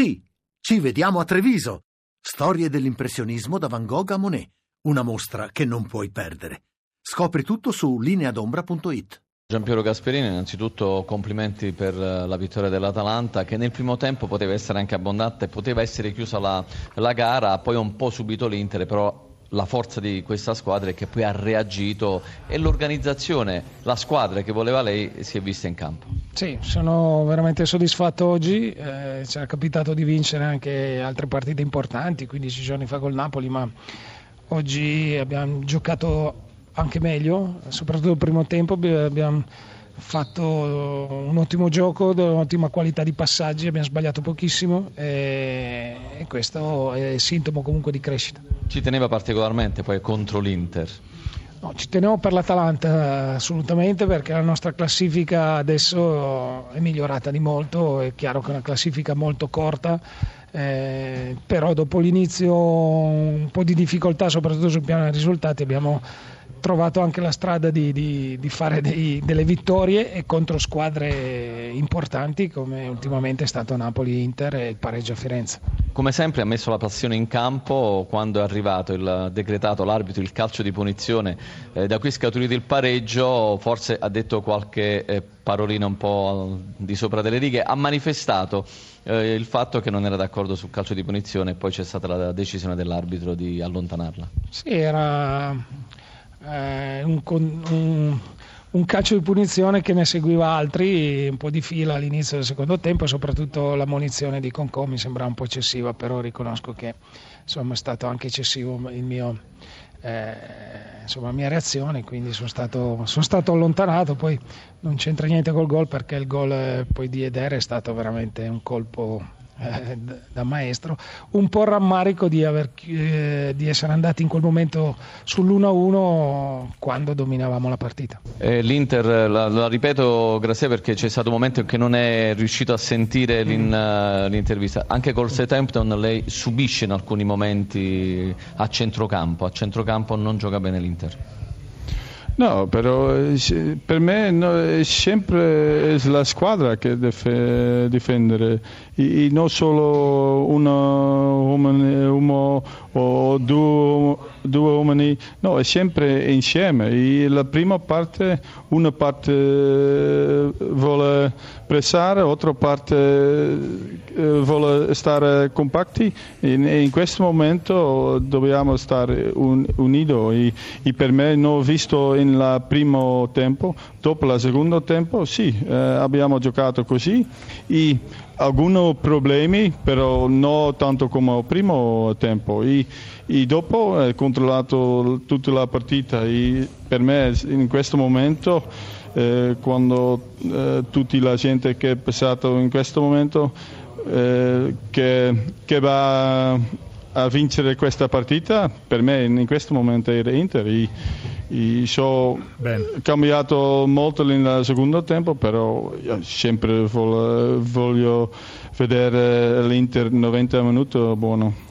Sì, ci vediamo a Treviso. Storie dell'impressionismo da Van Gogh a Monet. Una mostra che non puoi perdere. Scopri tutto su lineadombra.it. Giampiero Gasperini, innanzitutto complimenti per la vittoria dell'Atalanta che nel primo tempo poteva essere anche abbondante, poteva essere chiusa la, la gara, poi un po' subito l'Inter, però la forza di questa squadra è che poi ha reagito e l'organizzazione, la squadra che voleva lei si è vista in campo. Sì, sono veramente soddisfatto oggi, eh, ci è capitato di vincere anche altre partite importanti, 15 giorni fa col Napoli, ma oggi abbiamo giocato anche meglio, soprattutto il primo tempo abbiamo fatto un ottimo gioco, un'ottima qualità di passaggi, abbiamo sbagliato pochissimo e, e questo è sintomo comunque di crescita. Ci teneva particolarmente poi contro l'Inter? No, ci tenevo per l'Atalanta assolutamente perché la nostra classifica adesso è migliorata di molto, è chiaro che è una classifica molto corta, eh, però dopo l'inizio un po' di difficoltà soprattutto sul piano dei risultati abbiamo trovato anche la strada di, di, di fare dei, delle vittorie e contro squadre importanti come ultimamente è stato Napoli-Inter e il pareggio a Firenze. Come sempre ha messo la passione in campo quando è arrivato il decretato, l'arbitro, il calcio di punizione, eh, da qui scaturito il pareggio, forse ha detto qualche eh, parolina un po' di sopra delle righe, ha manifestato eh, il fatto che non era d'accordo sul calcio di punizione e poi c'è stata la decisione dell'arbitro di allontanarla. Sì, era eh, un, un, un, calcio di punizione che ne seguiva altri un po' di fila all'inizio del secondo tempo, soprattutto la munizione di Concò mi sembrava un po' eccessiva, però riconosco che insomma, è stato anche eccessivo il mio, eh, insomma, la mia reazione, quindi sono stato, sono stato, allontanato, poi non c'entra niente col gol perché il gol eh, poi di Eder è stato veramente un colpo eh, da maestro, un po' rammarico di, aver, eh, di, essere andati in quel momento sull'1-1 quando dominavamo la partita. Eh, L'Inter, la, la, ripeto grazie perché c'è stato un momento in cui non è riuscito a sentire mm. Eh, l'intervista, anche col Southampton lei subisce in alcuni momenti a centrocampo, a centrocampo non gioca bene l'Inter. No, però eh, per me no, è sempre la squadra che deve difendere, e non solo uno, o due, due, uomini, no, è sempre insieme. E la prima parte, una parte eh, vuole pressare, l'altra parte eh, vuole stare compatti. E in questo momento dobbiamo stare un, uniti e, e per me non ho visto nel primo tempo, dopo il secondo tempo sì, eh, abbiamo giocato così. E alcuni problemi, però non tanto come il primo tempo. E, e dopo ho controllato tutta la partita e per me in questo momento, eh, quando eh, tutta la gente che è passata in questo momento, eh, che, che va a vincere questa partita, per me in questo momento era Inter. E, ho cambiato molto nel secondo tempo, però sempre voglio vedere l'Inter 90 minuti buono.